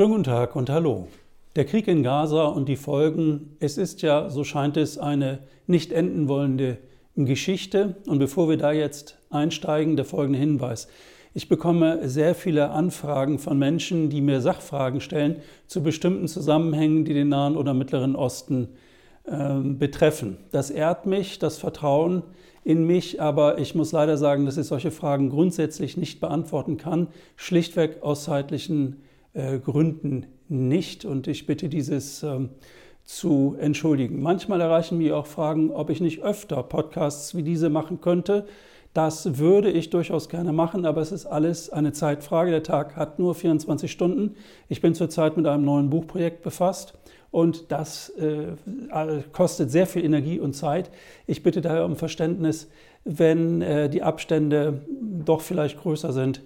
Schönen guten Tag und hallo. Der Krieg in Gaza und die Folgen, es ist ja, so scheint es, eine nicht enden wollende Geschichte. Und bevor wir da jetzt einsteigen, der folgende Hinweis. Ich bekomme sehr viele Anfragen von Menschen, die mir Sachfragen stellen zu bestimmten Zusammenhängen, die den Nahen oder Mittleren Osten äh, betreffen. Das ehrt mich, das Vertrauen in mich, aber ich muss leider sagen, dass ich solche Fragen grundsätzlich nicht beantworten kann, schlichtweg aus zeitlichen äh, Gründen nicht und ich bitte dieses ähm, zu entschuldigen. Manchmal erreichen mich auch Fragen, ob ich nicht öfter Podcasts wie diese machen könnte. Das würde ich durchaus gerne machen, aber es ist alles eine Zeitfrage. Der Tag hat nur 24 Stunden. Ich bin zurzeit mit einem neuen Buchprojekt befasst und das äh, kostet sehr viel Energie und Zeit. Ich bitte daher um Verständnis, wenn äh, die Abstände doch vielleicht größer sind,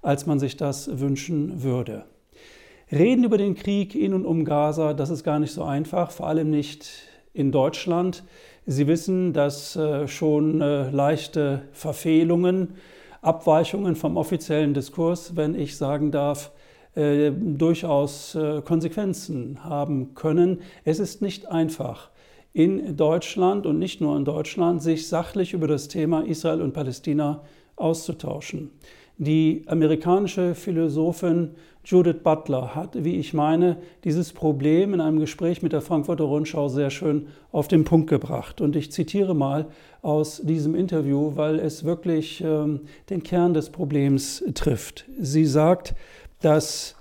als man sich das wünschen würde. Reden über den Krieg in und um Gaza, das ist gar nicht so einfach, vor allem nicht in Deutschland. Sie wissen, dass äh, schon äh, leichte Verfehlungen, Abweichungen vom offiziellen Diskurs, wenn ich sagen darf, äh, durchaus Konsequenzen haben können. Es ist nicht einfach, in Deutschland und nicht nur in Deutschland sich sachlich über das Thema Israel und Palästina auszutauschen. Die amerikanische Philosophin Judith Butler hat, wie ich meine, dieses Problem in einem Gespräch mit der Frankfurter Rundschau sehr schön auf den Punkt gebracht. Und ich zitiere mal aus diesem Interview, weil es wirklich ähm, den Kern des Problems trifft. Sie sagt, dass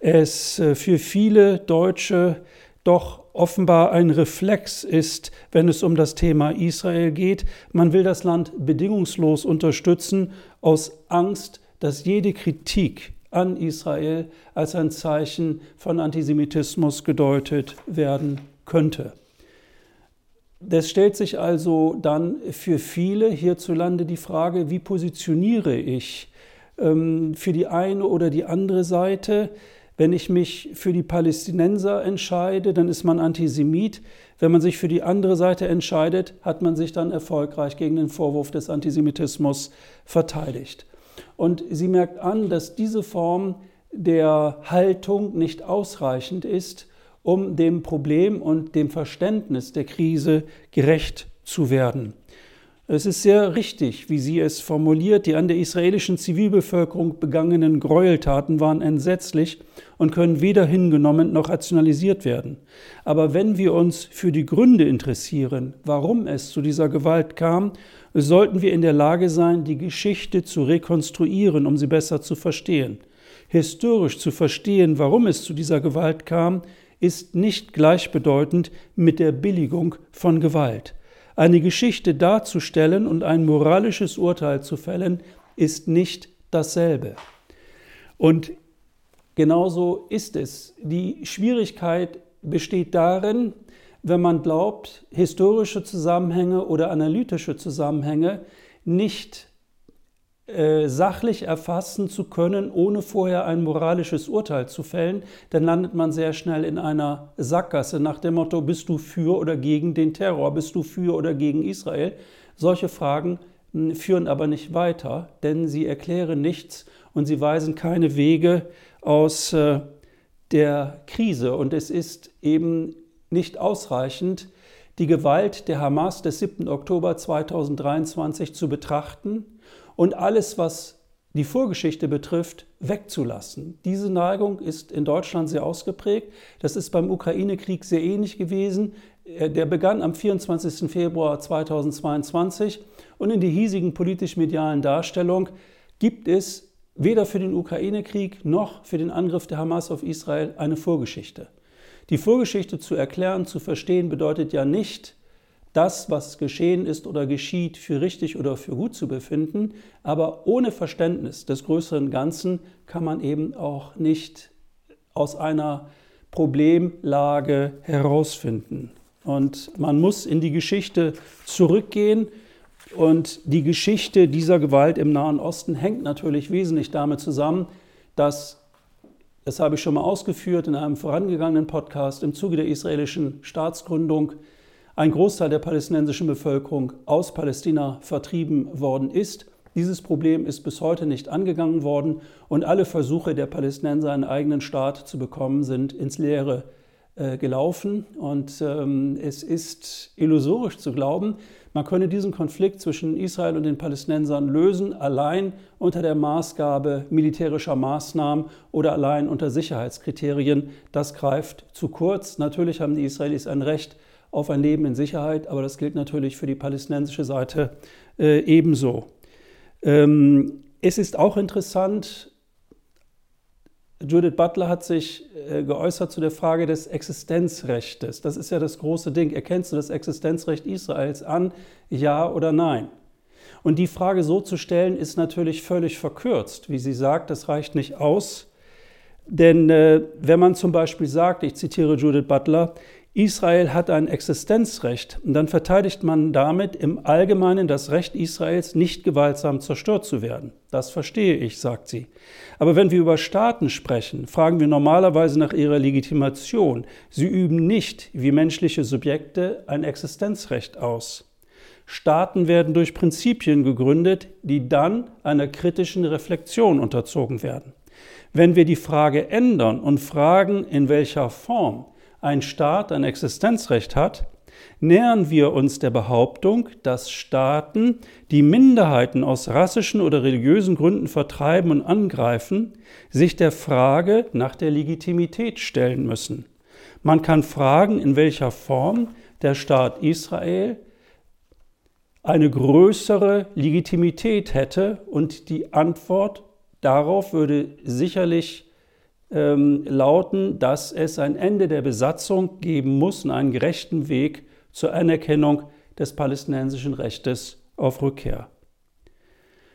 es äh, für viele Deutsche doch offenbar ein Reflex ist, wenn es um das Thema Israel geht. Man will das Land bedingungslos unterstützen aus Angst, dass jede Kritik an Israel als ein Zeichen von Antisemitismus gedeutet werden könnte. Es stellt sich also dann für viele hierzulande die Frage, wie positioniere ich ähm, für die eine oder die andere Seite? Wenn ich mich für die Palästinenser entscheide, dann ist man Antisemit. Wenn man sich für die andere Seite entscheidet, hat man sich dann erfolgreich gegen den Vorwurf des Antisemitismus verteidigt. Und sie merkt an, dass diese Form der Haltung nicht ausreichend ist, um dem Problem und dem Verständnis der Krise gerecht zu werden. Es ist sehr richtig, wie sie es formuliert, die an der israelischen Zivilbevölkerung begangenen Gräueltaten waren entsetzlich und können weder hingenommen noch rationalisiert werden. Aber wenn wir uns für die Gründe interessieren, warum es zu dieser Gewalt kam, sollten wir in der Lage sein, die Geschichte zu rekonstruieren, um sie besser zu verstehen. Historisch zu verstehen, warum es zu dieser Gewalt kam, ist nicht gleichbedeutend mit der Billigung von Gewalt. Eine Geschichte darzustellen und ein moralisches Urteil zu fällen, ist nicht dasselbe. Und genauso ist es. Die Schwierigkeit besteht darin, wenn man glaubt, historische Zusammenhänge oder analytische Zusammenhänge nicht äh, sachlich erfassen zu können, ohne vorher ein moralisches Urteil zu fällen, dann landet man sehr schnell in einer Sackgasse nach dem Motto, bist du für oder gegen den Terror, bist du für oder gegen Israel? Solche Fragen hm, führen aber nicht weiter, denn sie erklären nichts und sie weisen keine Wege aus äh, der Krise. Und es ist eben nicht ausreichend, die Gewalt der Hamas des 7. Oktober 2023 zu betrachten und alles, was die Vorgeschichte betrifft, wegzulassen. Diese Neigung ist in Deutschland sehr ausgeprägt. Das ist beim Ukraine-Krieg sehr ähnlich gewesen. Äh, der begann am 24. Februar 2022 und in der hiesigen politisch-medialen Darstellung gibt es weder für den Ukraine-Krieg noch für den Angriff der Hamas auf Israel eine Vorgeschichte. Die Vorgeschichte zu erklären, zu verstehen, bedeutet ja nicht, das, was geschehen ist oder geschieht, für richtig oder für gut zu befinden. Aber ohne Verständnis des größeren Ganzen kann man eben auch nicht aus einer Problemlage herausfinden. Und man muss in die Geschichte zurückgehen. Und die Geschichte dieser Gewalt im Nahen Osten hängt natürlich wesentlich damit zusammen, dass, das habe ich schon mal ausgeführt in einem vorangegangenen Podcast, im Zuge der israelischen Staatsgründung ein Großteil der palästinensischen Bevölkerung aus Palästina vertrieben worden ist Dieses Problem ist bis heute nicht angegangen worden und alle Versuche der Palästinenser, einen eigenen Staat zu bekommen, sind ins Leere äh, gelaufen. Und ähm, es ist illusorisch zu glauben, man könne diesen Konflikt zwischen Israel und den Palästinensern lösen, allein unter der Maßgabe militärischer Maßnahmen oder allein unter Sicherheitskriterien. Das greift zu kurz. Natürlich haben die Israelis ein Recht auf ein Leben in Sicherheit, aber das gilt natürlich für die palästinensische Seite äh, ebenso. Ähm, es ist auch interessant, Judith Butler hat sich äh, geäußert zu der Frage des Existenzrechtes. Das ist ja das große Ding. Erkennst du das Existenzrecht Israels an? Ja oder nein? Und die Frage so zu stellen, ist natürlich völlig verkürzt. Wie sie sagt, das reicht nicht aus. Denn äh, wenn man zum Beispiel sagt, ich zitiere Judith Butler, Israel hat ein Existenzrecht und dann verteidigt man damit im Allgemeinen das Recht Israels, nicht gewaltsam zerstört zu werden. Das verstehe ich, sagt sie. Aber wenn wir über Staaten sprechen, fragen wir normalerweise nach ihrer Legitimation. Sie üben nicht wie menschliche Subjekte ein Existenzrecht aus. Staaten werden durch Prinzipien gegründet, die dann einer kritischen Reflexion unterzogen werden. Wenn wir die Frage ändern und fragen, in welcher Form ein Staat ein Existenzrecht hat, nähern wir uns der Behauptung, dass Staaten, die Minderheiten aus rassischen oder religiösen Gründen vertreiben und angreifen, sich der Frage nach der Legitimität stellen müssen. Man kann fragen, in welcher Form der Staat Israel eine größere Legitimität hätte und die Antwort darauf würde sicherlich ähm, lauten, dass es ein Ende der Besatzung geben muss und einen gerechten Weg zur Anerkennung des palästinensischen Rechtes auf Rückkehr.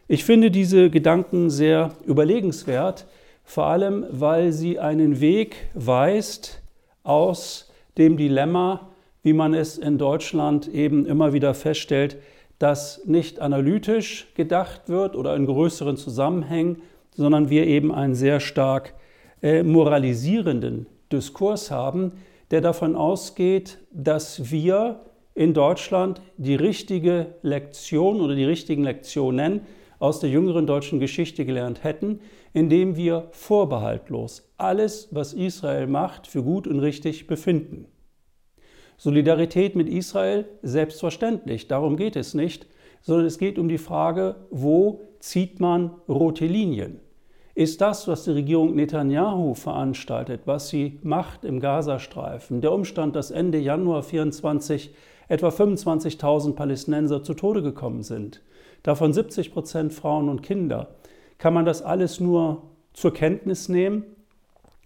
Ich finde diese Gedanken sehr überlegenswert, vor allem weil sie einen Weg weist aus dem Dilemma, wie man es in Deutschland eben immer wieder feststellt, dass nicht analytisch gedacht wird oder in größeren Zusammenhängen, sondern wir eben einen sehr stark äh, moralisierenden Diskurs haben, der davon ausgeht, dass wir in Deutschland die richtige Lektion oder die richtigen Lektionen aus der jüngeren deutschen Geschichte gelernt hätten, indem wir vorbehaltlos alles, was Israel macht, für gut und richtig befinden. Solidarität mit Israel selbstverständlich, darum geht es nicht, sondern es geht um die Frage, wo zieht man rote Linien? Ist das, was die Regierung Netanyahu veranstaltet, was sie macht im Gazastreifen, der Umstand, dass Ende Januar 24 etwa 25.000 Palästinenser zu Tode gekommen sind, davon 70 Prozent Frauen und Kinder, kann man das alles nur zur Kenntnis nehmen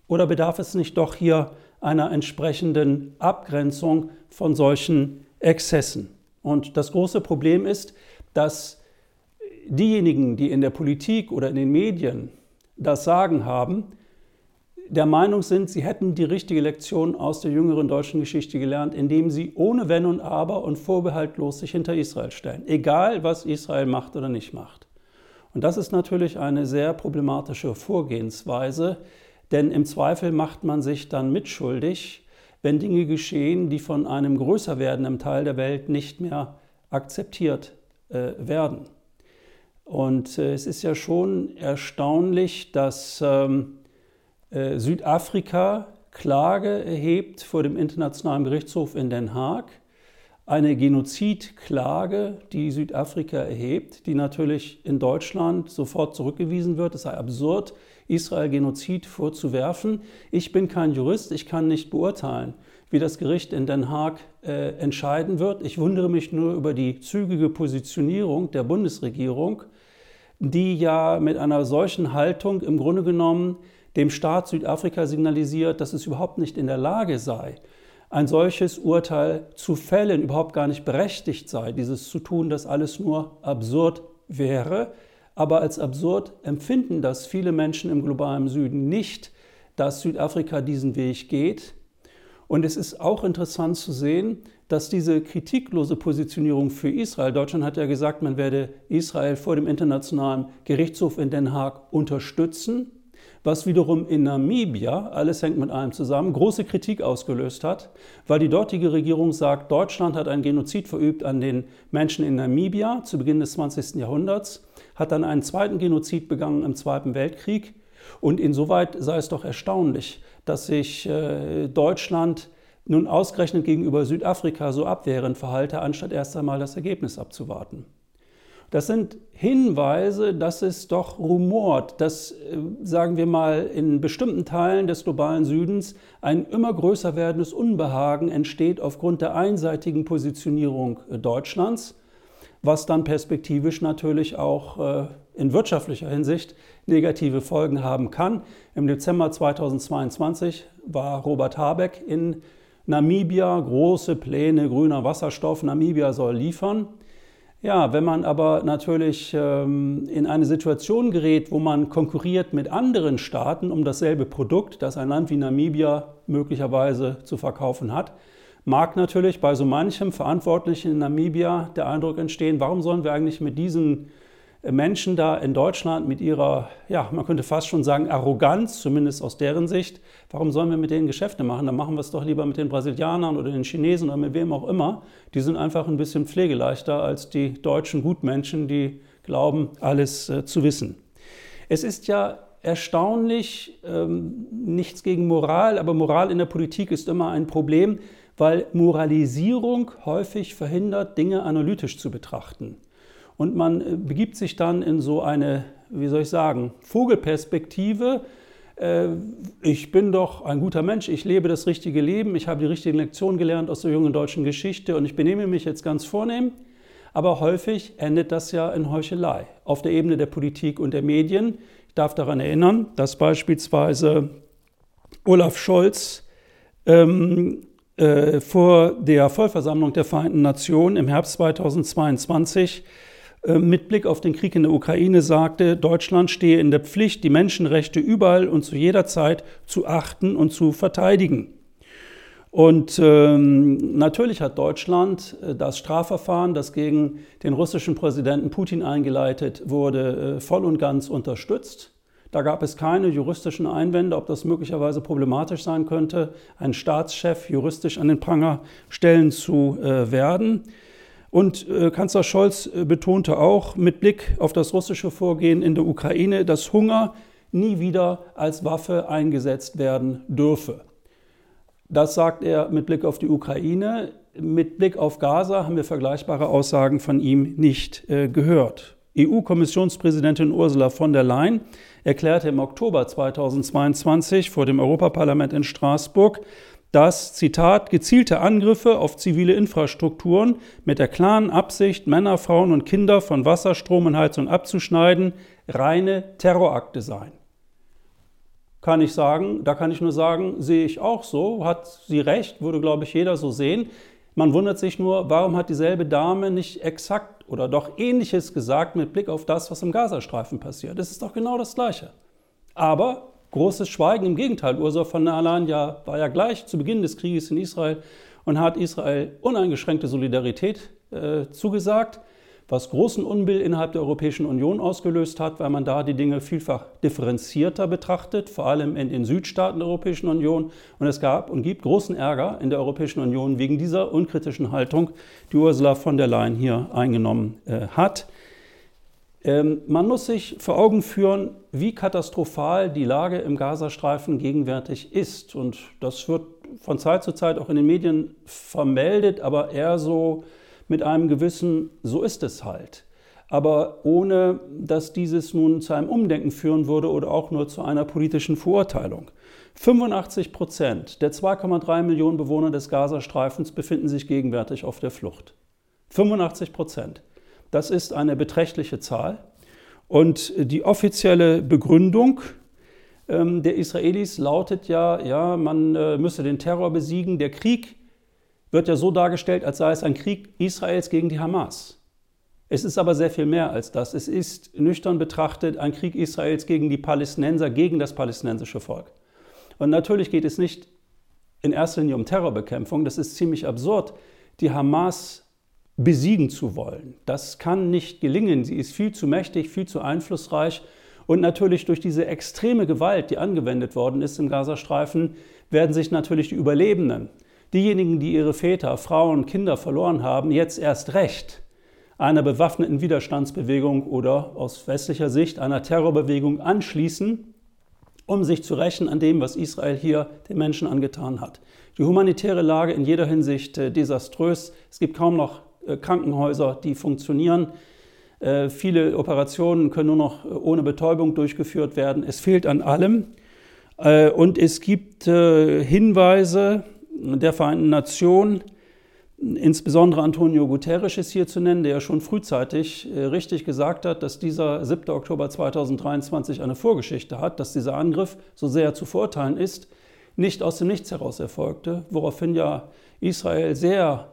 oder bedarf es nicht doch hier einer entsprechenden Abgrenzung von solchen Exzessen? Und das große Problem ist, dass diejenigen, die in der Politik oder in den Medien das Sagen haben, der Meinung sind, sie hätten die richtige Lektion aus der jüngeren deutschen Geschichte gelernt, indem sie ohne Wenn und Aber und vorbehaltlos sich hinter Israel stellen, egal was Israel macht oder nicht macht. Und das ist natürlich eine sehr problematische Vorgehensweise, denn im Zweifel macht man sich dann mitschuldig, wenn Dinge geschehen, die von einem größer werdenden Teil der Welt nicht mehr akzeptiert äh, werden. Und äh, es ist ja schon erstaunlich, dass ähm, äh, Südafrika Klage erhebt vor dem Internationalen Gerichtshof in Den Haag. Eine Genozidklage, die Südafrika erhebt, die natürlich in Deutschland sofort zurückgewiesen wird. Es sei absurd, Israel Genozid vorzuwerfen. Ich bin kein Jurist, ich kann nicht beurteilen, wie das Gericht in Den Haag äh, entscheiden wird. Ich wundere mich nur über die zügige Positionierung der Bundesregierung die ja mit einer solchen Haltung im Grunde genommen dem Staat Südafrika signalisiert, dass es überhaupt nicht in der Lage sei, ein solches Urteil zu fällen, überhaupt gar nicht berechtigt sei, dieses zu tun, das alles nur absurd wäre. Aber als absurd empfinden das viele Menschen im globalen Süden nicht, dass Südafrika diesen Weg geht. Und es ist auch interessant zu sehen, dass diese kritiklose Positionierung für Israel, Deutschland hat ja gesagt, man werde Israel vor dem Internationalen Gerichtshof in Den Haag unterstützen, was wiederum in Namibia, alles hängt mit allem zusammen, große Kritik ausgelöst hat, weil die dortige Regierung sagt, Deutschland hat einen Genozid verübt an den Menschen in Namibia zu Beginn des 20. Jahrhunderts, hat dann einen zweiten Genozid begangen im Zweiten Weltkrieg. Und insoweit sei es doch erstaunlich, dass sich äh, Deutschland nun ausgerechnet gegenüber Südafrika so abwehrend verhalte, anstatt erst einmal das Ergebnis abzuwarten. Das sind Hinweise, dass es doch rumort, dass, äh, sagen wir mal, in bestimmten Teilen des globalen Südens ein immer größer werdendes Unbehagen entsteht aufgrund der einseitigen Positionierung äh, Deutschlands, was dann perspektivisch natürlich auch in wirtschaftlicher Hinsicht negative Folgen haben kann. Im Dezember 2022 war Robert Habeck in Namibia, große Pläne, grüner Wasserstoff, Namibia soll liefern. Ja, wenn man aber natürlich ähm, in eine Situation gerät, wo man konkurriert mit anderen Staaten um dasselbe Produkt, das ein Land wie Namibia möglicherweise zu verkaufen hat, mag natürlich bei so manchem Verantwortlichen in Namibia der Eindruck entstehen, warum sollen wir eigentlich mit diesen Menschen da in Deutschland mit ihrer, ja, man könnte fast schon sagen, Arroganz, zumindest aus deren Sicht, warum sollen wir mit denen Geschäfte machen? Dann machen wir es doch lieber mit den Brasilianern oder den Chinesen oder mit wem auch immer. Die sind einfach ein bisschen pflegeleichter als die deutschen Gutmenschen, die glauben, alles äh, zu wissen. Es ist ja erstaunlich, ähm, nichts gegen Moral, aber Moral in der Politik ist immer ein Problem, weil Moralisierung häufig verhindert, Dinge analytisch zu betrachten. Und man äh, begibt sich dann in so eine, wie soll ich sagen, Vogelperspektive. Äh, ich bin doch ein guter Mensch, ich lebe das richtige Leben, ich habe die richtigen Lektionen gelernt aus der jungen deutschen Geschichte und ich benehme mich jetzt ganz vornehm. Aber häufig endet das ja in Heuchelei auf der Ebene der Politik und der Medien. Ich darf daran erinnern, dass beispielsweise Olaf Scholz ähm, äh, vor der Vollversammlung der Vereinten Nationen im Herbst 2022 äh, mit Blick auf den Krieg in der Ukraine sagte, Deutschland stehe in der Pflicht, die Menschenrechte überall und zu jeder Zeit zu achten und zu verteidigen. Und ähm, natürlich hat Deutschland äh, das Strafverfahren, das gegen den russischen Präsidenten Putin eingeleitet wurde, äh, voll und ganz unterstützt. Da gab es keine juristischen Einwände, ob das möglicherweise problematisch sein könnte, einen Staatschef juristisch an den Pranger stellen zu äh, werden. Und äh, Kanzler Scholz äh, betonte auch mit Blick auf das russische Vorgehen in der Ukraine, dass Hunger nie wieder als Waffe eingesetzt werden dürfe. Das sagt er mit Blick auf die Ukraine. Mit Blick auf Gaza haben wir vergleichbare Aussagen von ihm nicht äh, gehört. EU-Kommissionspräsidentin Ursula von der Leyen erklärte im Oktober 2022 vor dem Europaparlament in Straßburg, dass, Zitat, gezielte Angriffe auf zivile Infrastrukturen mit der klaren Absicht, Männer, Frauen und Kinder von Wasser, Strom und Heizung abzuschneiden, reine Terrorakte seien. Kann ich sagen, da kann ich nur sagen, sehe ich auch so, hat sie recht, würde, glaube ich, jeder so sehen. Man wundert sich nur, warum hat dieselbe Dame nicht exakt oder doch ähnliches gesagt mit Blick auf das, was im Gazastreifen passiert. Das ist doch genau das Gleiche. Aber großes Schweigen. Im Gegenteil, Ursula von der Leyen ja, war ja gleich zu Beginn des Krieges in Israel und hat Israel uneingeschränkte Solidarität äh, zugesagt, was großen Unbill innerhalb der Europäischen Union ausgelöst hat, weil man da die Dinge vielfach differenzierter betrachtet, vor allem in den Südstaaten der Europäischen Union. Und es gab und gibt großen Ärger in der Europäischen Union wegen dieser unkritischen Haltung, die Ursula von der Leyen hier eingenommen äh, hat. Ähm, man muss sich vor Augen führen, wie katastrophal die Lage im Gazastreifen gegenwärtig ist. Und das wird von Zeit zu Zeit auch in den Medien vermeldet, aber eher so mit einem gewissen, so ist es halt. Aber ohne, dass dieses nun zu einem Umdenken führen würde oder auch nur zu einer politischen Verurteilung. 85 Prozent der 2,3 Millionen Bewohner des Gazastreifens befinden sich gegenwärtig auf der Flucht. 85 Prozent. Das ist eine beträchtliche Zahl. Und die offizielle Begründung ähm, der Israelis lautet ja, ja, man äh, müsse den Terror besiegen. Der Krieg wird ja so dargestellt, als sei es ein Krieg Israels gegen die Hamas. Es ist aber sehr viel mehr als das. Es ist nüchtern betrachtet ein Krieg Israels gegen die Palästinenser, gegen das palästinensische Volk. Und natürlich geht es nicht in erster Linie um Terrorbekämpfung. Das ist ziemlich absurd. Die Hamas besiegen zu wollen. Das kann nicht gelingen. Sie ist viel zu mächtig, viel zu einflussreich Und natürlich durch diese extreme Gewalt, die angewendet worden ist im Gazastreifen, werden sich natürlich die Überlebenden, diejenigen, die ihre Väter, Frauen, Kinder verloren haben, jetzt erst recht einer bewaffneten Widerstandsbewegung oder aus westlicher Sicht einer Terrorbewegung anschließen, um sich zu rächen an dem, was Israel hier den Menschen angetan hat. Die humanitäre Lage in jeder Hinsicht äh, desaströs. Es gibt kaum noch Krankenhäuser, die funktionieren. Äh, viele Operationen können nur noch ohne Betäubung durchgeführt werden. Es fehlt an allem. und es gibt Hinweise der Vereinten Nationen, insbesondere Antonio Guterres ist hier zu nennen, der ja schon frühzeitig richtig gesagt hat, dass dieser 7. Oktober 2023 eine Vorgeschichte hat, dass dieser Angriff so sehr zu verurteilen ist, nicht aus dem Nichts heraus erfolgte, woraufhin ja Israel sehr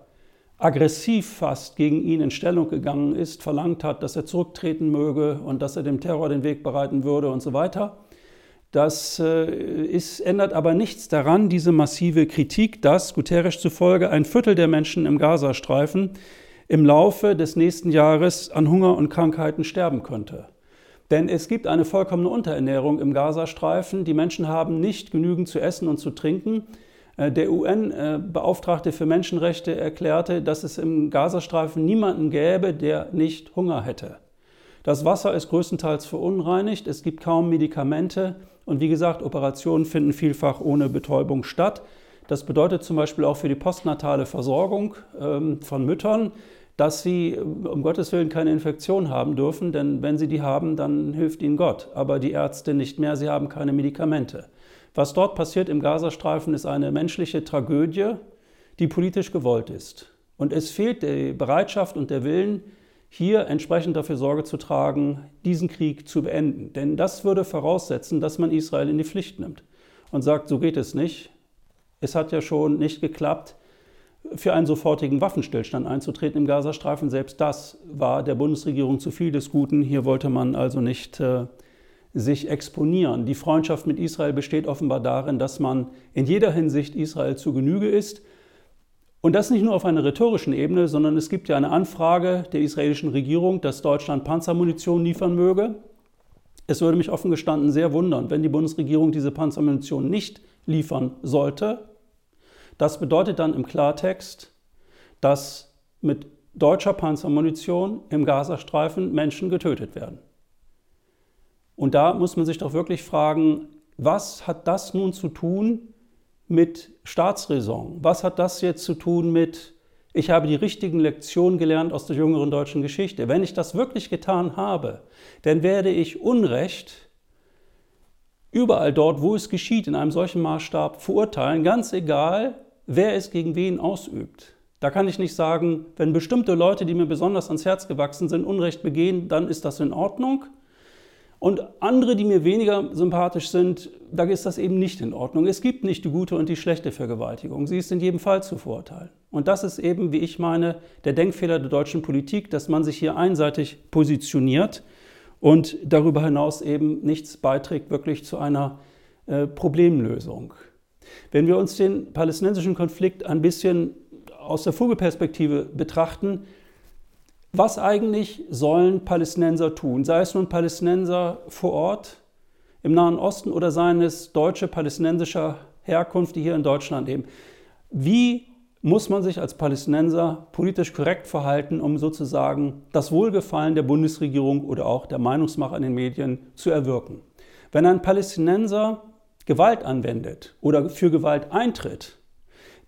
aggressiv fast gegen ihn in Stellung gegangen ist, verlangt hat, dass er zurücktreten möge und dass er dem Terror den Weg bereiten würde und so weiter. Das äh, ist, ändert aber nichts daran, diese massive Kritik, dass Guterres zufolge ein Viertel der Menschen im Gazastreifen im Laufe des nächsten Jahres an Hunger und Krankheiten sterben könnte. Denn es gibt eine vollkommene Unterernährung im Gazastreifen. Die Menschen haben nicht genügend zu essen und zu trinken. Äh, der UN-Beauftragte für Menschenrechte erklärte, dass es im Gazastreifen niemanden gäbe, der nicht Hunger hätte. Das Wasser ist größtenteils verunreinigt, es gibt kaum Medikamente und wie gesagt, Operationen finden vielfach ohne Betäubung statt. Das bedeutet zum Beispiel auch für die postnatale Versorgung ähm, von Müttern, dass sie um Gottes Willen keine Infektion haben dürfen, denn wenn sie die haben, dann hilft ihnen Gott, aber die Ärzte nicht mehr, sie haben keine Medikamente. Was dort passiert im Gazastreifen ist eine menschliche Tragödie, die politisch gewollt ist. Und es fehlt die Bereitschaft und der Willen, hier entsprechend dafür Sorge zu tragen, diesen Krieg zu beenden. Denn das würde voraussetzen, dass man Israel in die Pflicht nimmt und sagt, so geht es nicht. Es hat ja schon nicht geklappt, für einen sofortigen Waffenstillstand einzutreten im Gazastreifen. Selbst das war der Bundesregierung zu viel des Guten. Hier wollte man also nicht äh, sich exponieren. Die Freundschaft mit Israel besteht offenbar darin, dass man in jeder Hinsicht Israel zu Genüge ist. Und das nicht nur auf einer rhetorischen Ebene, sondern es gibt ja eine Anfrage der israelischen Regierung, dass Deutschland Panzermunition liefern möge. Es würde mich offen gestanden sehr wundern, wenn die Bundesregierung diese Panzermunition nicht liefern sollte, das bedeutet dann im Klartext, dass mit deutscher Panzermunition im Gazastreifen Menschen getötet werden. Und da muss man sich doch wirklich fragen, was hat das nun zu tun mit Staatsräson? Was hat das jetzt zu tun mit, ich habe die richtigen Lektionen gelernt aus der jüngeren deutschen Geschichte? Wenn ich das wirklich getan habe, dann werde ich Unrecht überall dort, wo es geschieht, in einem solchen Maßstab verurteilen, ganz egal, wer es gegen wen ausübt. Da kann ich nicht sagen, wenn bestimmte Leute, die mir besonders ans Herz gewachsen sind, Unrecht begehen, dann ist das in Ordnung. Und andere, die mir weniger sympathisch sind, da ist das eben nicht in Ordnung. Es gibt nicht die gute und die schlechte Vergewaltigung. Sie ist in jedem Fall zu verurteilen. Und das ist eben, wie ich meine, der Denkfehler der deutschen Politik, dass man sich hier einseitig positioniert und darüber hinaus eben nichts beiträgt wirklich zu einer äh, Problemlösung. Wenn wir uns den palästinensischen Konflikt ein bisschen aus der Vogelperspektive betrachten, was eigentlich sollen Palästinenser tun? Sei es nun Palästinenser vor Ort im Nahen Osten oder seien es Deutsche palästinensischer Herkunft, die hier in Deutschland leben. Wie muss man sich als Palästinenser politisch korrekt verhalten, um sozusagen das Wohlgefallen der Bundesregierung oder auch der Meinungsmacher in den Medien zu erwirken? Wenn ein Palästinenser Gewalt anwendet oder für Gewalt eintritt,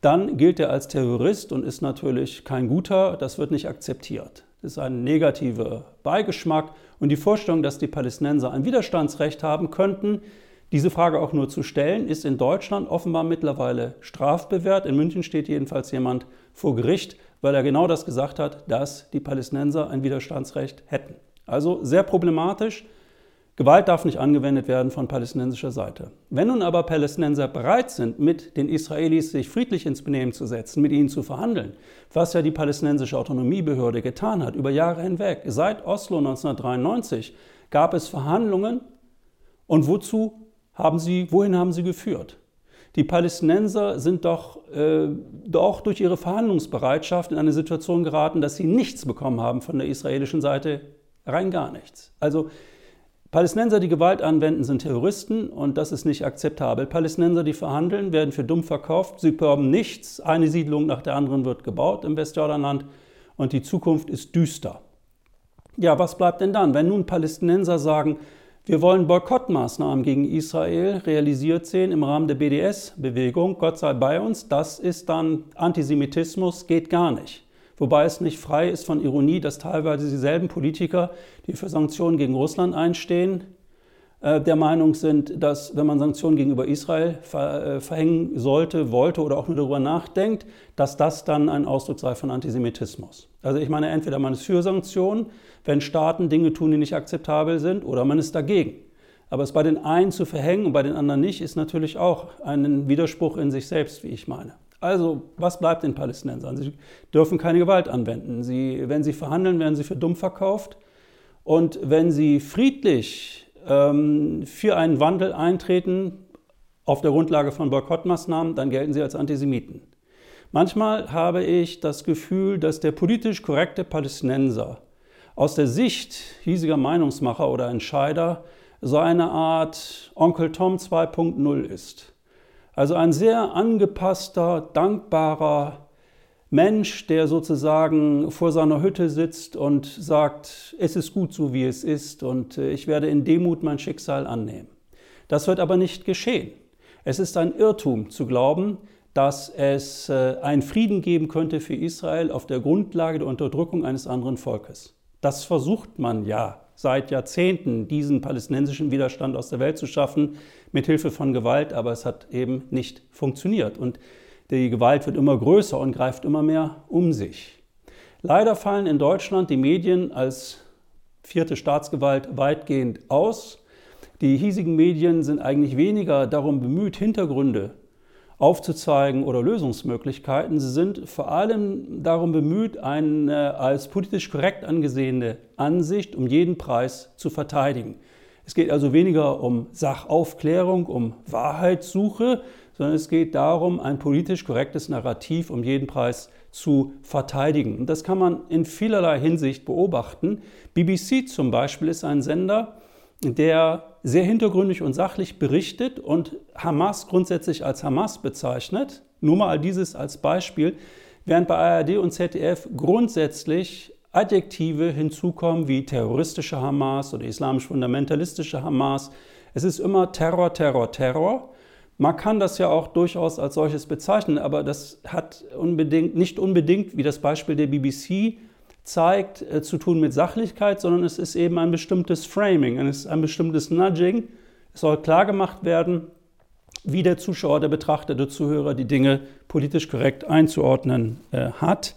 dann gilt er als Terrorist und ist natürlich kein guter, das wird nicht akzeptiert. Das ist ein negativer Beigeschmack und die Vorstellung, dass die Palästinenser ein Widerstandsrecht haben könnten, diese Frage auch nur zu stellen, ist in Deutschland offenbar mittlerweile strafbewehrt. In München steht jedenfalls jemand vor Gericht, weil er genau das gesagt hat, dass die Palästinenser ein Widerstandsrecht hätten. Also sehr problematisch. Gewalt darf nicht angewendet werden von palästinensischer Seite. Wenn nun aber Palästinenser bereit sind, mit den Israelis sich friedlich ins Benehmen zu setzen, mit ihnen zu verhandeln, was ja die palästinensische Autonomiebehörde getan hat über Jahre hinweg, seit Oslo 1993 gab es Verhandlungen und wozu haben sie, wohin haben sie geführt? Die Palästinenser sind doch, äh, doch durch ihre Verhandlungsbereitschaft in eine Situation geraten, dass sie nichts bekommen haben von der israelischen Seite, rein gar nichts. Also Palästinenser, die Gewalt anwenden, sind Terroristen und das ist nicht akzeptabel. Palästinenser, die verhandeln, werden für dumm verkauft. Sie bekommen nichts. Eine Siedlung nach der anderen wird gebaut im Westjordanland und die Zukunft ist düster. Ja, was bleibt denn dann? Wenn nun Palästinenser sagen, wir wollen Boykottmaßnahmen gegen Israel realisiert sehen im Rahmen der BDS-Bewegung, Gott sei bei uns, das ist dann Antisemitismus, geht gar nicht. Wobei es nicht frei ist von Ironie, dass teilweise dieselben Politiker, die für Sanktionen gegen Russland einstehen, äh, der Meinung sind, dass wenn man Sanktionen gegenüber Israel äh, verhängen sollte, wollte oder auch nur darüber nachdenkt, dass das dann ein Ausdruck sei von Antisemitismus. Also ich meine, entweder man ist für Sanktionen, wenn Staaten Dinge tun, die nicht akzeptabel sind, oder man ist dagegen. Aber es bei den einen zu verhängen und bei den anderen nicht, ist natürlich auch ein Widerspruch in sich selbst, wie ich meine. Also, was bleibt den Palästinensern? Sie dürfen keine Gewalt anwenden. Sie, wenn sie verhandeln, werden sie für dumm verkauft. Und wenn sie friedlich ähm, für einen Wandel eintreten, auf der Grundlage von Boykottmaßnahmen, dann gelten sie als Antisemiten. Manchmal habe ich das Gefühl, dass der politisch korrekte Palästinenser aus der Sicht hiesiger Meinungsmacher oder Entscheider so eine Art Onkel Tom 2.0 ist. Also ein sehr angepasster, dankbarer Mensch, der sozusagen vor seiner Hütte sitzt und sagt, es ist gut so, wie es ist und äh, ich werde in Demut mein Schicksal annehmen. Das wird aber nicht geschehen. Es ist ein Irrtum zu glauben, dass es äh, einen Frieden geben könnte für Israel auf der Grundlage der Unterdrückung eines anderen Volkes. Das versucht man ja seit Jahrzehnten, diesen palästinensischen Widerstand aus der Welt zu schaffen, mit Hilfe von Gewalt, aber es hat eben nicht funktioniert. Und die Gewalt wird immer größer und greift immer mehr um sich. Leider fallen in Deutschland die Medien als vierte Staatsgewalt weitgehend aus. Die hiesigen Medien sind eigentlich weniger darum bemüht, Hintergründe aufzuzeigen oder Lösungsmöglichkeiten. Sie sind vor allem darum bemüht, eine als politisch korrekt angesehene Ansicht um jeden Preis zu verteidigen. Es geht also weniger um Sachaufklärung, um Wahrheitssuche, sondern es geht darum, ein politisch korrektes Narrativ um jeden Preis zu verteidigen. Und das kann man in vielerlei Hinsicht beobachten. BBC zum Beispiel ist ein Sender, der sehr hintergründig und sachlich berichtet und Hamas grundsätzlich als Hamas bezeichnet. Nur mal dieses als Beispiel, während bei ARD und ZDF grundsätzlich Adjektive hinzukommen wie terroristische Hamas oder islamisch-fundamentalistische Hamas. Es ist immer Terror, Terror, Terror. Man kann das ja auch durchaus als solches bezeichnen, aber das hat unbedingt, nicht unbedingt, wie das Beispiel der BBC zeigt, äh, zu tun mit Sachlichkeit, sondern es ist eben ein bestimmtes Framing, es ist ein bestimmtes Nudging. Es soll klargemacht werden, wie der Zuschauer, der Betrachter, der Zuhörer die Dinge politisch korrekt einzuordnen äh, hat.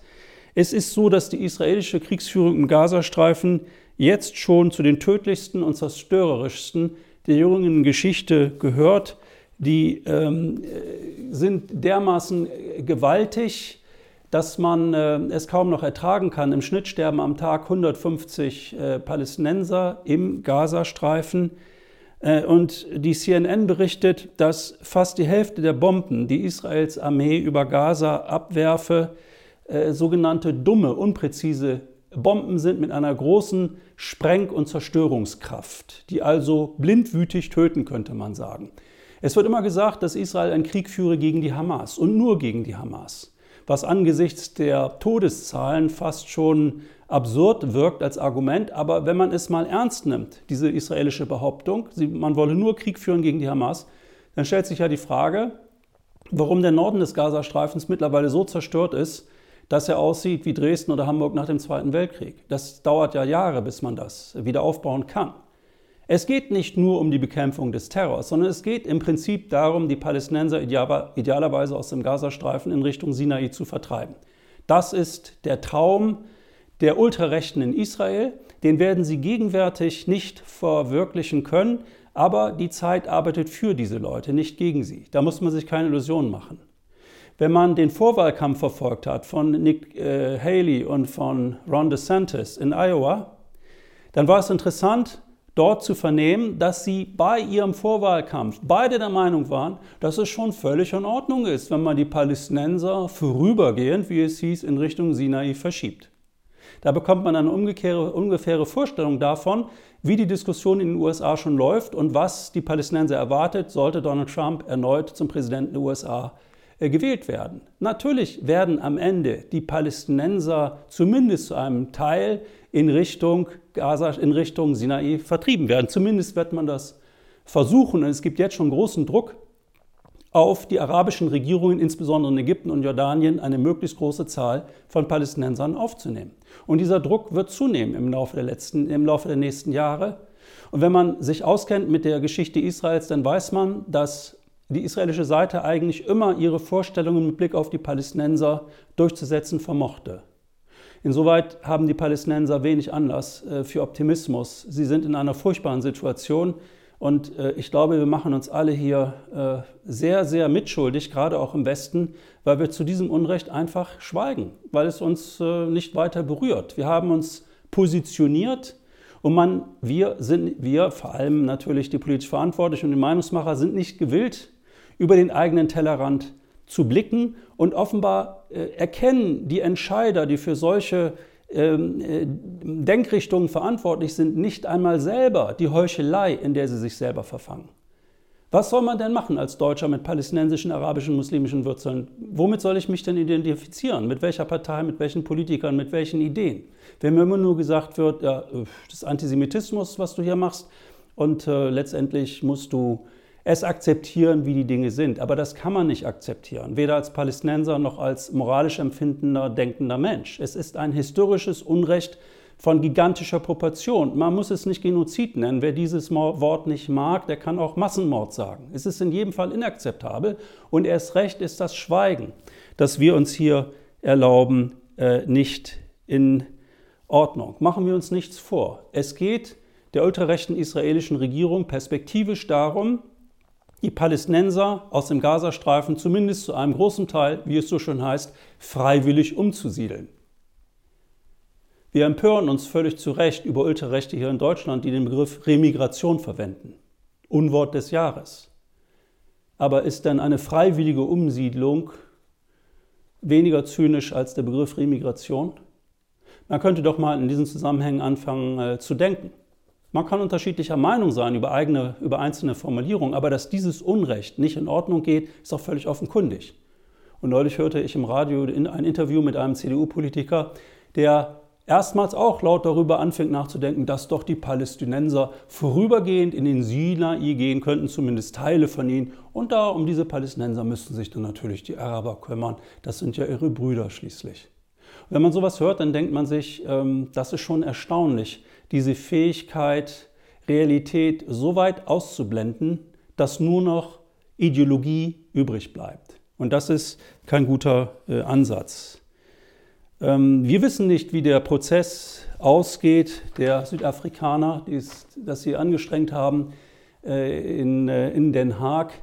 Es ist so, dass die israelische Kriegsführung im Gazastreifen jetzt schon zu den tödlichsten und zerstörerischsten der jüngeren Geschichte gehört. Die ähm, äh, sind dermaßen gewaltig, dass man äh, es kaum noch ertragen kann. Im Schnitt sterben am Tag 150 äh, Palästinenser im Gazastreifen. Äh, und die CNN berichtet, dass fast die Hälfte der Bomben, die Israels Armee über Gaza abwerfe, äh, sogenannte dumme, unpräzise Bomben sind mit einer großen Spreng- und Zerstörungskraft, die also blindwütig töten, könnte man sagen. Es wird immer gesagt, dass Israel einen Krieg führe gegen die Hamas und nur gegen die Hamas was angesichts der Todeszahlen fast schon absurd wirkt als Argument. Aber wenn man es mal ernst nimmt, diese israelische Behauptung, man wolle nur Krieg führen gegen die Hamas, dann stellt sich ja die Frage, warum der Norden des Gazastreifens mittlerweile so zerstört ist, dass er aussieht wie Dresden oder Hamburg nach dem Zweiten Weltkrieg. Das dauert ja Jahre, bis man das wieder aufbauen kann. Es geht nicht nur um die Bekämpfung des Terrors, sondern es geht im Prinzip darum, die Palästinenser idealerweise aus dem Gazastreifen in Richtung Sinai zu vertreiben. Das ist der Traum der Ultrarechten in Israel. Den werden sie gegenwärtig nicht verwirklichen können, aber die Zeit arbeitet für diese Leute, nicht gegen sie. Da muss man sich keine Illusionen machen. Wenn man den Vorwahlkampf verfolgt hat von Nick äh, Haley und von Ron DeSantis in Iowa, dann war es interessant, dort zu vernehmen, dass sie bei ihrem Vorwahlkampf beide der Meinung waren, dass es schon völlig in Ordnung ist, wenn man die Palästinenser vorübergehend, wie es hieß, in Richtung Sinai verschiebt. Da bekommt man eine ungefähre Vorstellung davon, wie die Diskussion in den USA schon läuft und was die Palästinenser erwartet, sollte Donald Trump erneut zum Präsidenten der USA gewählt werden. Natürlich werden am Ende die Palästinenser zumindest zu einem Teil in Richtung Gaza, in Richtung Sinai vertrieben werden. Zumindest wird man das versuchen. Und es gibt jetzt schon großen Druck auf die arabischen Regierungen, insbesondere in Ägypten und Jordanien, eine möglichst große Zahl von Palästinensern aufzunehmen. Und dieser Druck wird zunehmen im Laufe der, letzten, im Laufe der nächsten Jahre. Und wenn man sich auskennt mit der Geschichte Israels, dann weiß man, dass die israelische Seite eigentlich immer ihre Vorstellungen mit Blick auf die Palästinenser durchzusetzen vermochte. Insoweit haben die Palästinenser wenig Anlass äh, für Optimismus. Sie sind in einer furchtbaren Situation und äh, ich glaube, wir machen uns alle hier äh, sehr, sehr mitschuldig, gerade auch im Westen, weil wir zu diesem Unrecht einfach schweigen, weil es uns nicht weiter berührt. Wir haben uns positioniert und man, wir sind, wir, vor allem natürlich die politisch Verantwortlichen und die Meinungsmacher, sind nicht gewillt, über den eigenen Tellerrand zu blicken und offenbar äh, erkennen die Entscheider, die für solche ähm, äh, Denkrichtungen verantwortlich sind, nicht einmal selber die Heuchelei, in der sie sich selber verfangen. Was soll man denn machen als Deutscher mit palästinensischen, arabischen, muslimischen Wurzeln? Womit soll ich mich denn identifizieren? Mit welcher Partei, mit welchen Politikern, mit welchen Ideen? Wenn mir immer nur gesagt wird, ja, das ist Antisemitismus, was du hier machst, und äh, letztendlich musst du es akzeptieren, wie die Dinge sind. Aber das kann man nicht akzeptieren, weder als Palästinenser noch als moralisch empfindender, denkender Mensch. Es ist ein historisches Unrecht von gigantischer Proportion. Man muss es nicht Genozid nennen. Wer dieses Wort nicht mag, der kann auch Massenmord sagen. Es ist in jedem Fall inakzeptabel und erst recht ist das Schweigen, das wir uns hier erlauben, äh, nicht in Ordnung. Machen wir uns nichts vor. Es geht der ultrarechten israelischen Regierung perspektivisch darum, die Palästinenser aus dem Gazastreifen zumindest zu einem großen Teil, wie es so schön heißt, freiwillig umzusiedeln. Wir empören uns völlig zu Recht über Ultrarechte hier in Deutschland, die den Begriff Remigration verwenden. Unwort des Jahres. Aber ist denn eine freiwillige Umsiedlung weniger zynisch als der Begriff Remigration? Man könnte doch mal in diesen Zusammenhängen anfangen äh, zu denken. Man kann unterschiedlicher Meinung sein über, eigene, über einzelne Formulierungen, aber dass dieses Unrecht nicht in Ordnung geht, ist auch völlig offenkundig. Und neulich hörte ich im Radio ein Interview mit einem CDU-Politiker, der erstmals auch laut darüber anfängt nachzudenken, dass doch die Palästinenser vorübergehend in den Sinai gehen könnten, zumindest Teile von ihnen. Und da um diese Palästinenser müssten sich dann natürlich die Araber kümmern. Das sind ja ihre Brüder schließlich. Wenn man sowas hört, dann denkt man sich, ähm, das ist schon erstaunlich, diese Fähigkeit, Realität so weit auszublenden, dass nur noch Ideologie übrig bleibt. Und das ist kein guter äh, Ansatz. Ähm, wir wissen nicht, wie der Prozess ausgeht der Südafrikaner, die's, das sie angestrengt haben äh, in, äh, in Den Haag.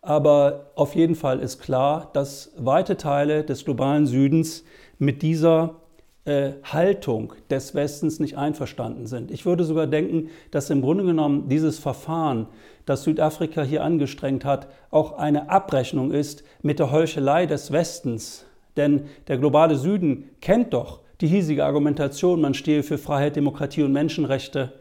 Aber auf jeden Fall ist klar, dass weite Teile des globalen Südens mit dieser Haltung des Westens nicht einverstanden sind. Ich würde sogar denken, dass im Grunde genommen dieses Verfahren, das Südafrika hier angestrengt hat, auch eine Abrechnung ist mit der Heuchelei des Westens. Denn der globale Süden kennt doch die hiesige Argumentation, man stehe für Freiheit, Demokratie und Menschenrechte.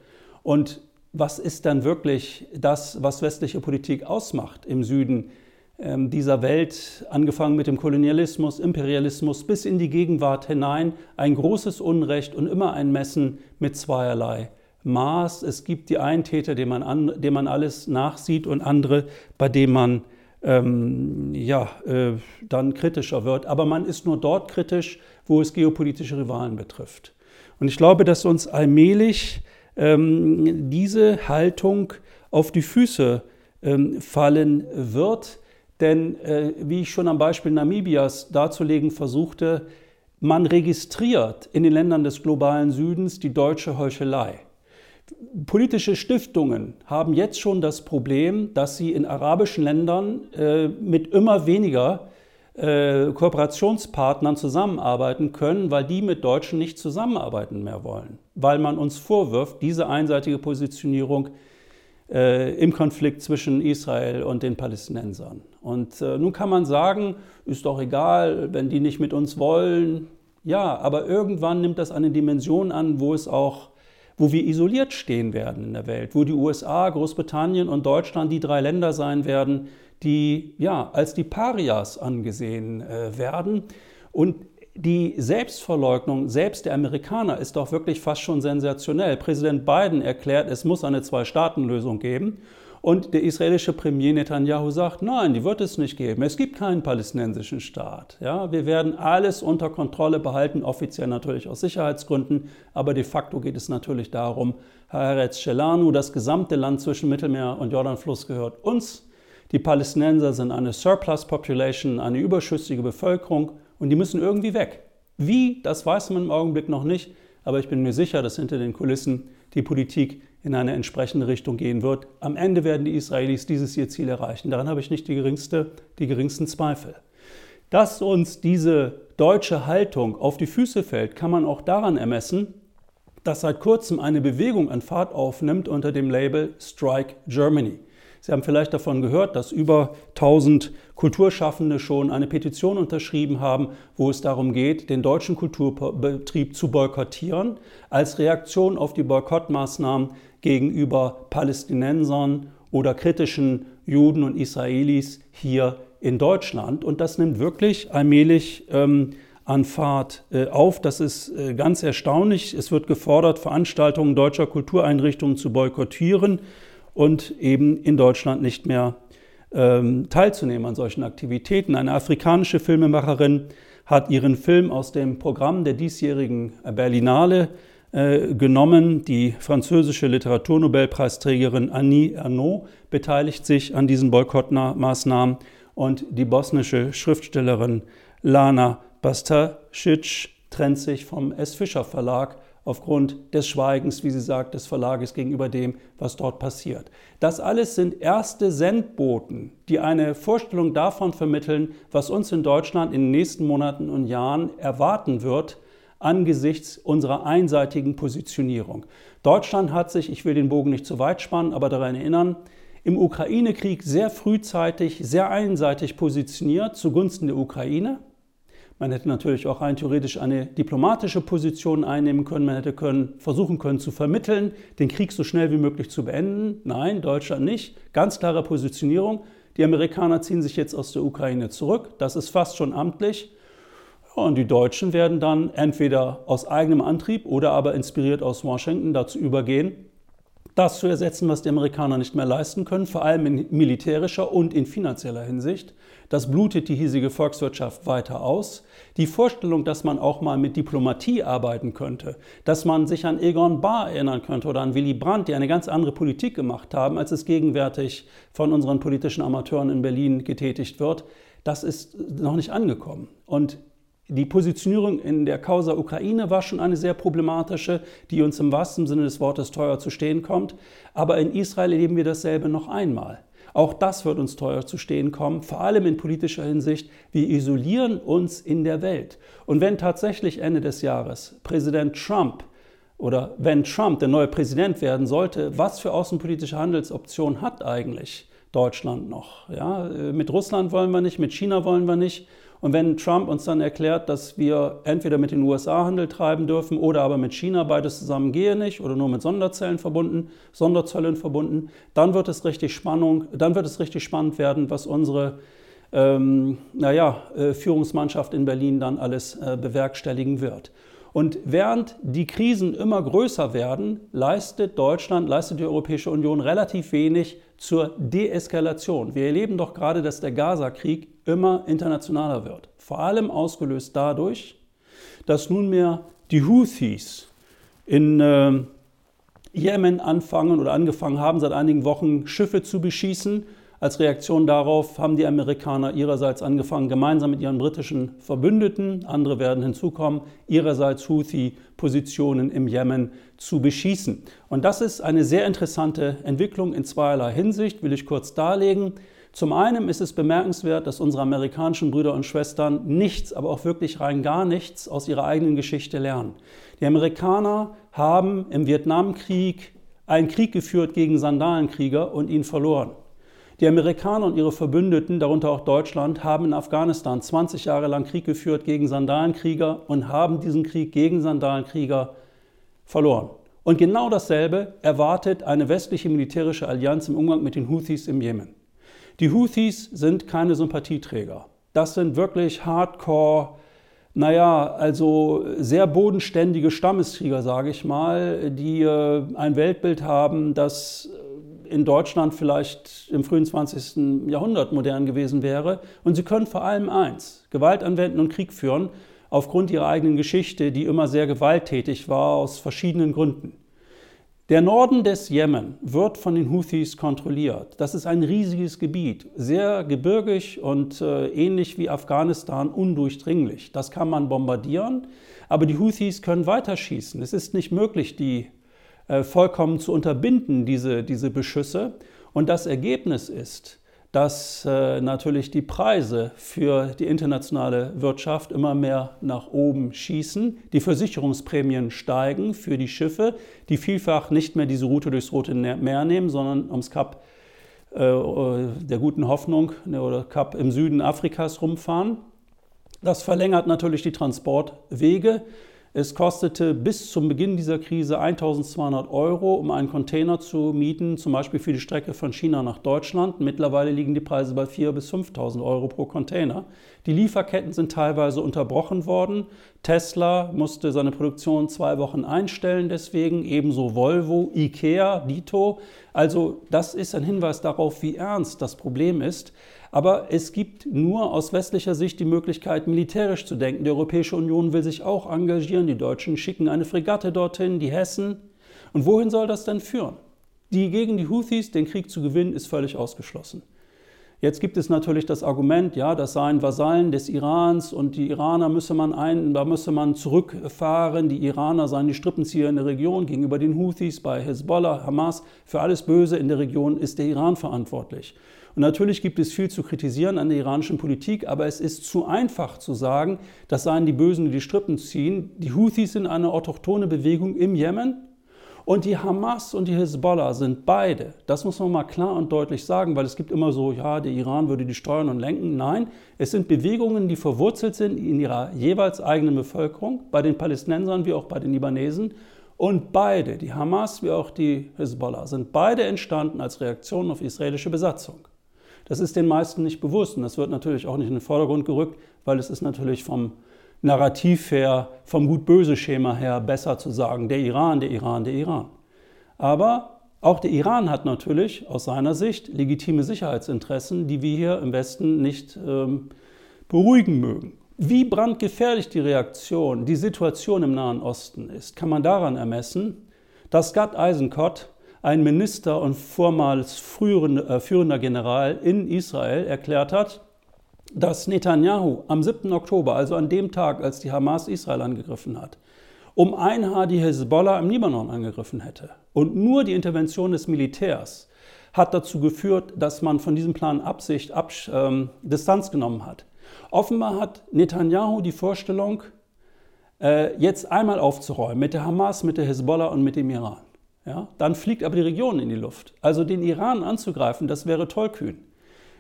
Und was ist dann wirklich das, was westliche Politik ausmacht im Süden? Ähm, dieser Welt, angefangen mit dem Kolonialismus, Imperialismus bis in die Gegenwart hinein, ein großes Unrecht und immer ein Messen mit zweierlei Maß. Es gibt die einen Täter, dem man, an, dem man alles nachsieht und andere, bei denen man ähm, ja, äh, dann kritischer wird. Aber man ist nur dort kritisch, wo es geopolitische Rivalen betrifft. Und ich glaube, dass uns allmählich ähm, diese Haltung auf die Füße ähm, fallen wird denn äh, wie ich schon am Beispiel Namibias darzulegen versuchte, man registriert in den Ländern des globalen Südens die deutsche Heuchelei. Politische Stiftungen haben jetzt schon das Problem, dass sie in arabischen Ländern äh, mit immer weniger äh, Kooperationspartnern zusammenarbeiten können, weil die mit Deutschen nicht zusammenarbeiten mehr wollen, weil man uns vorwirft, diese einseitige Positionierung äh, im Konflikt zwischen Israel und den Palästinensern. Und äh, nun kann man sagen, ist doch egal, wenn die nicht mit uns wollen, Ja, aber irgendwann nimmt das eine Dimension an, wo es auch, wo wir isoliert stehen werden in der Welt, wo die USA, Großbritannien und Deutschland die drei Länder sein werden, die ja als die Parias angesehen äh, werden. Und die Selbstverleugnung selbst der Amerikaner ist doch wirklich fast schon sensationell. Präsident Biden erklärt, es muss eine Zwei-Staaten-Lösung geben. Und der israelische Premier Netanyahu sagt, nein, die wird es nicht geben. Es gibt keinen palästinensischen Staat. Ja, wir werden alles unter Kontrolle behalten, offiziell natürlich aus Sicherheitsgründen, aber de facto geht es natürlich darum, Haaretz Shelanu, das gesamte Land zwischen Mittelmeer und Jordanfluss gehört uns. Die Palästinenser sind eine Surplus Population, eine überschüssige Bevölkerung und die müssen irgendwie weg. Wie, das weiß man im Augenblick noch nicht, aber ich bin mir sicher, dass hinter den Kulissen die Politik in eine entsprechende Richtung gehen wird. Am Ende werden die Israelis dieses ihr Ziel erreichen. Daran habe ich nicht die, geringste, die geringsten Zweifel. Dass uns diese deutsche Haltung auf die Füße fällt, kann man auch daran ermessen, dass seit kurzem eine Bewegung an Fahrt aufnimmt unter dem Label Strike Germany. Sie haben vielleicht davon gehört, dass über 1000 Kulturschaffende schon eine Petition unterschrieben haben, wo es darum geht, den deutschen Kulturbetrieb zu boykottieren, als Reaktion auf die Boykottmaßnahmen gegenüber Palästinensern oder kritischen Juden und Israelis hier in Deutschland. Und das nimmt wirklich allmählich ähm, an Fahrt äh, auf. Das ist äh, ganz erstaunlich. Es wird gefordert, Veranstaltungen deutscher Kultureinrichtungen zu boykottieren und eben in Deutschland nicht mehr ähm, teilzunehmen an solchen Aktivitäten. Eine afrikanische Filmemacherin hat ihren Film aus dem Programm der diesjährigen Berlinale äh, genommen. Die französische Literaturnobelpreisträgerin Annie Ernaux beteiligt sich an diesen Boykottmaßnahmen und die bosnische Schriftstellerin Lana Bastasic trennt sich vom S. Fischer Verlag aufgrund des Schweigens, wie sie sagt, des Verlages gegenüber dem, was dort passiert. Das alles sind erste Sendboten, die eine Vorstellung davon vermitteln, was uns in Deutschland in den nächsten Monaten und Jahren erwarten wird angesichts unserer einseitigen Positionierung. Deutschland hat sich, ich will den Bogen nicht zu weit spannen, aber daran erinnern, im Ukraine-Krieg sehr frühzeitig, sehr einseitig positioniert zugunsten der Ukraine. Man hätte natürlich auch rein theoretisch eine diplomatische Position einnehmen können. Man hätte können, versuchen können zu vermitteln, den Krieg so schnell wie möglich zu beenden. Nein, Deutschland nicht. Ganz klare Positionierung. Die Amerikaner ziehen sich jetzt aus der Ukraine zurück. Das ist fast schon amtlich. Und die Deutschen werden dann entweder aus eigenem Antrieb oder aber inspiriert aus Washington dazu übergehen, das zu ersetzen, was die Amerikaner nicht mehr leisten können, vor allem in militärischer und in finanzieller Hinsicht. Das blutet die hiesige Volkswirtschaft weiter aus. Die Vorstellung, dass man auch mal mit Diplomatie arbeiten könnte, dass man sich an Egon Bahr erinnern könnte oder an Willy Brandt, die eine ganz andere Politik gemacht haben, als es gegenwärtig von unseren politischen Amateuren in Berlin getätigt wird, das ist noch nicht angekommen. Und die Positionierung in der Causa Ukraine war schon eine sehr problematische, die uns im wahrsten Sinne des Wortes teuer zu stehen kommt. Aber in Israel erleben wir dasselbe noch einmal. Auch das wird uns teuer zu stehen kommen, vor allem in politischer Hinsicht. Wir isolieren uns in der Welt. Und wenn tatsächlich Ende des Jahres Präsident Trump oder wenn Trump der neue Präsident werden sollte, was für außenpolitische Handelsoptionen hat eigentlich Deutschland noch? Ja, mit Russland wollen wir nicht, mit China wollen wir nicht. Und wenn Trump uns dann erklärt, dass wir entweder mit den USA Handel treiben dürfen oder aber mit China, beides zusammen gehe nicht oder nur mit Sonderzellen verbunden, Sonderzöllen verbunden, dann wird es richtig Spannung, dann wird es richtig spannend werden, was unsere ähm, naja, äh, Führungsmannschaft in Berlin dann alles äh, bewerkstelligen wird. Und während die Krisen immer größer werden, leistet Deutschland, leistet die Europäische Union relativ wenig zur Deeskalation. Wir erleben doch gerade, dass der Gaza-Krieg immer internationaler wird. Vor allem ausgelöst dadurch, dass nunmehr die Houthis in äh, Jemen anfangen oder angefangen haben, seit einigen Wochen Schiffe zu beschießen als Reaktion darauf haben die Amerikaner ihrerseits angefangen, gemeinsam mit ihren britischen Verbündeten, andere werden hinzukommen, ihrerseits Houthi-Positionen im Jemen zu beschießen. Und das ist eine sehr interessante Entwicklung in zweierlei Hinsicht, will ich kurz darlegen. Zum einen ist es bemerkenswert, dass unsere amerikanischen Brüder und Schwestern nichts, aber auch wirklich rein gar nichts aus ihrer eigenen Geschichte lernen. Die Amerikaner haben im Vietnamkrieg einen Krieg geführt gegen Sandalenkrieger und ihn verloren. Die Amerikaner und ihre Verbündeten, darunter auch Deutschland, haben in Afghanistan 20 Jahre lang Krieg geführt gegen Sandalenkrieger und haben diesen Krieg gegen Sandalenkrieger verloren. Und genau dasselbe erwartet eine westliche militärische Allianz im Umgang mit den Houthis im Jemen. Die Houthis sind keine Sympathieträger. Das sind wirklich Hardcore, naja, also sehr bodenständige Stammeskrieger, sage ich mal, die äh, ein Weltbild haben, das in Deutschland vielleicht im frühen 20. Jahrhundert modern gewesen wäre. Und sie können vor allem eins, Gewalt anwenden und Krieg führen aufgrund ihrer eigenen Geschichte, die immer sehr gewalttätig war, aus verschiedenen Gründen. Der Norden des Jemen wird von den Houthis kontrolliert. Das ist ein riesiges Gebiet, sehr gebirgig und äh, ähnlich wie Afghanistan undurchdringlich. Das kann man bombardieren, aber die Houthis können weiterschießen. Es ist nicht möglich, die äh, vollkommen zu unterbinden, diese, diese Beschüsse. Und das Ergebnis ist, dass äh, natürlich die Preise für die internationale Wirtschaft immer mehr nach oben schießen, die Versicherungsprämien steigen für die Schiffe, die vielfach nicht mehr diese Route durchs Rote Meer nehmen, sondern ums Kap äh, der guten Hoffnung ne, oder Kap im Süden Afrikas rumfahren. Das verlängert natürlich die Transportwege. Es kostete bis zum Beginn dieser Krise 1200 Euro, um einen Container zu mieten, zum Beispiel für die Strecke von China nach Deutschland. Mittlerweile liegen die Preise bei 4.000 bis 5.000 Euro pro Container. Die Lieferketten sind teilweise unterbrochen worden. Tesla musste seine Produktion zwei Wochen einstellen, deswegen ebenso Volvo, Ikea, Dito. Also das ist ein Hinweis darauf, wie ernst das Problem ist. Aber es gibt nur aus westlicher Sicht die Möglichkeit, militärisch zu denken. Die Europäische Union will sich auch engagieren. Die Deutschen schicken eine Fregatte dorthin, die Hessen. Und wohin soll das denn führen? Die gegen die Houthis den Krieg zu gewinnen, ist völlig ausgeschlossen. Jetzt gibt es natürlich das Argument, ja, das seien Vasallen des Irans und die Iraner müsse man ein, da müsse man zurückfahren. Die Iraner seien die Strippenzieher in der Region gegenüber den Houthis bei Hezbollah, Hamas. Für alles Böse in der Region ist der Iran verantwortlich. Und natürlich gibt es viel zu kritisieren an der iranischen Politik, aber es ist zu einfach zu sagen, das seien die Bösen, die die Strippen ziehen. Die Houthis sind eine autochtone Bewegung im Jemen und die Hamas und die Hezbollah sind beide, das muss man mal klar und deutlich sagen, weil es gibt immer so, ja, der Iran würde die steuern und lenken. Nein, es sind Bewegungen, die verwurzelt sind in ihrer jeweils eigenen Bevölkerung, bei den Palästinensern wie auch bei den Libanesen. Und beide, die Hamas wie auch die Hezbollah, sind beide entstanden als Reaktion auf israelische Besatzung. Das ist den meisten nicht bewusst und das wird natürlich auch nicht in den Vordergrund gerückt, weil es ist natürlich vom Narrativ her, vom Gut-Böse-Schema her besser zu sagen, der Iran, der Iran, der Iran. Aber auch der Iran hat natürlich aus seiner Sicht legitime Sicherheitsinteressen, die wir hier im Westen nicht ähm, beruhigen mögen. Wie brandgefährlich die Reaktion, die Situation im Nahen Osten ist, kann man daran ermessen, dass Gad Eisenkot ein Minister und vormals äh, führender General in Israel erklärt hat, dass Netanyahu am 7. Oktober, also an dem Tag, als die Hamas Israel angegriffen hat, um ein Haar die Hezbollah im Libanon angegriffen hätte. Und nur die Intervention des Militärs hat dazu geführt, dass man von diesem Plan Absicht Abs ähm, Distanz genommen hat. Offenbar hat Netanyahu die Vorstellung, äh, jetzt einmal aufzuräumen mit der Hamas, mit der Hezbollah und mit dem Iran. Ja, dann fliegt aber die Region in die Luft. Also den Iran anzugreifen, das wäre tollkühn.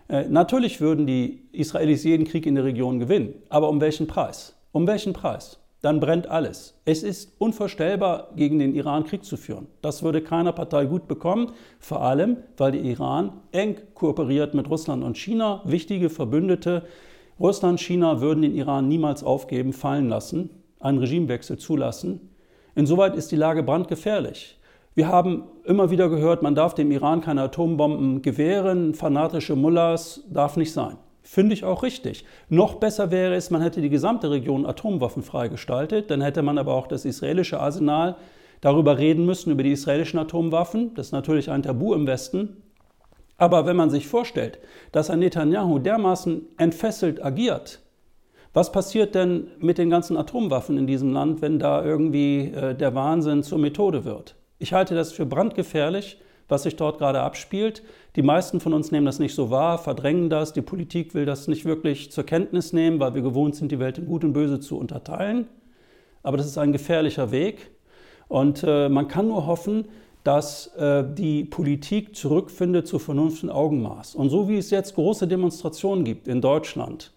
Äh, natürlich würden die Israelis jeden Krieg in der Region gewinnen, aber um welchen Preis? Um welchen Preis? Dann brennt alles. Es ist unvorstellbar, gegen den Iran Krieg zu führen. Das würde keiner Partei gut bekommen, vor allem, weil der Iran eng kooperiert mit Russland und China, wichtige Verbündete. Russland und China würden den Iran niemals aufgeben, fallen lassen, einen Regimewechsel zulassen. Insoweit ist die Lage brandgefährlich. Wir haben immer wieder gehört, man darf dem Iran keine Atombomben gewähren, fanatische Mullahs darf nicht sein. Finde ich auch richtig. Noch besser wäre es, man hätte die gesamte Region atomwaffenfrei gestaltet, dann hätte man aber auch das israelische Arsenal darüber reden müssen, über die israelischen Atomwaffen. Das ist natürlich ein Tabu im Westen. Aber wenn man sich vorstellt, dass ein Netanyahu dermaßen entfesselt agiert, was passiert denn mit den ganzen Atomwaffen in diesem Land, wenn da irgendwie äh, der Wahnsinn zur Methode wird? Ich halte das für brandgefährlich, was sich dort gerade abspielt. Die meisten von uns nehmen das nicht so wahr, verdrängen das. Die Politik will das nicht wirklich zur Kenntnis nehmen, weil wir gewohnt sind, die Welt in Gut und Böse zu unterteilen. Aber das ist ein gefährlicher Weg. Und äh, man kann nur hoffen, dass äh, die Politik zurückfindet zu Vernunft und Augenmaß. Und so wie es jetzt große Demonstrationen gibt in Deutschland,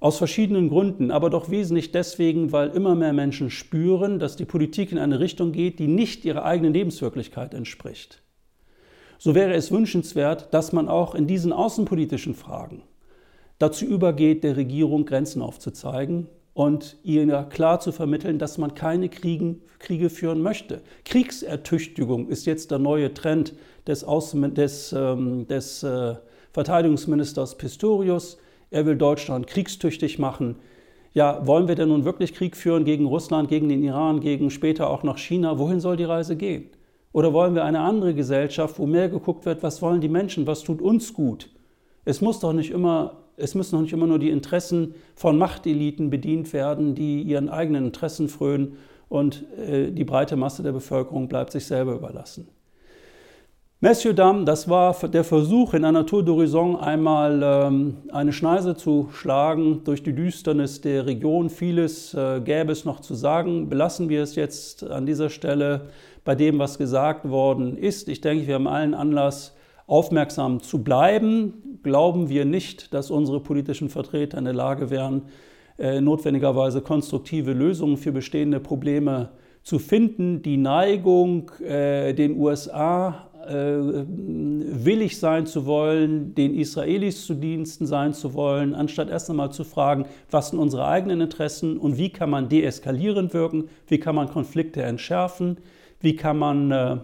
aus verschiedenen Gründen, aber doch wesentlich deswegen, weil immer mehr Menschen spüren, dass die Politik in eine Richtung geht, die nicht ihrer eigenen Lebenswirklichkeit entspricht. So wäre es wünschenswert, dass man auch in diesen außenpolitischen Fragen dazu übergeht, der Regierung Grenzen aufzuzeigen und ihr klar zu vermitteln, dass man keine Kriegen, Kriege führen möchte. Kriegsertüchtigung ist jetzt der neue Trend des, Außen, des, ähm, des äh, Verteidigungsministers Pistorius. Er will Deutschland kriegstüchtig machen. Ja, wollen wir denn nun wirklich Krieg führen gegen Russland, gegen den Iran, gegen später auch noch China? Wohin soll die Reise gehen? Oder wollen wir eine andere Gesellschaft, wo mehr geguckt wird, was wollen die Menschen, was tut uns gut? Es muss doch nicht immer, es müssen doch nicht immer nur die Interessen von Machteliten bedient werden, die ihren eigenen Interessen frönen und äh, die breite Masse der Bevölkerung bleibt sich selber überlassen. Monsieur Dame, das war der Versuch, in einer Tour d'Horizon einmal ähm, eine Schneise zu schlagen durch die Düsternis der Region. Vieles äh, gäbe es noch zu sagen. Belassen wir es jetzt an dieser Stelle bei dem, was gesagt worden ist. Ich denke, wir haben allen Anlass, aufmerksam zu bleiben. Glauben wir nicht, dass unsere politischen Vertreter in der Lage wären, äh, notwendigerweise konstruktive Lösungen für bestehende Probleme zu finden. Die Neigung, äh, den USA willig sein zu wollen, den Israelis zu Diensten sein zu wollen, anstatt erst einmal zu fragen, was sind unsere eigenen Interessen und wie kann man deeskalierend wirken, wie kann man Konflikte entschärfen, wie kann man äh,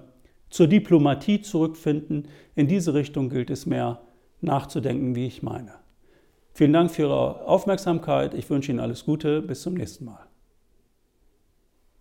zur Diplomatie zurückfinden. In diese Richtung gilt es mehr nachzudenken, wie ich meine. Vielen Dank für Ihre Aufmerksamkeit. Ich wünsche Ihnen alles Gute. Bis zum nächsten Mal.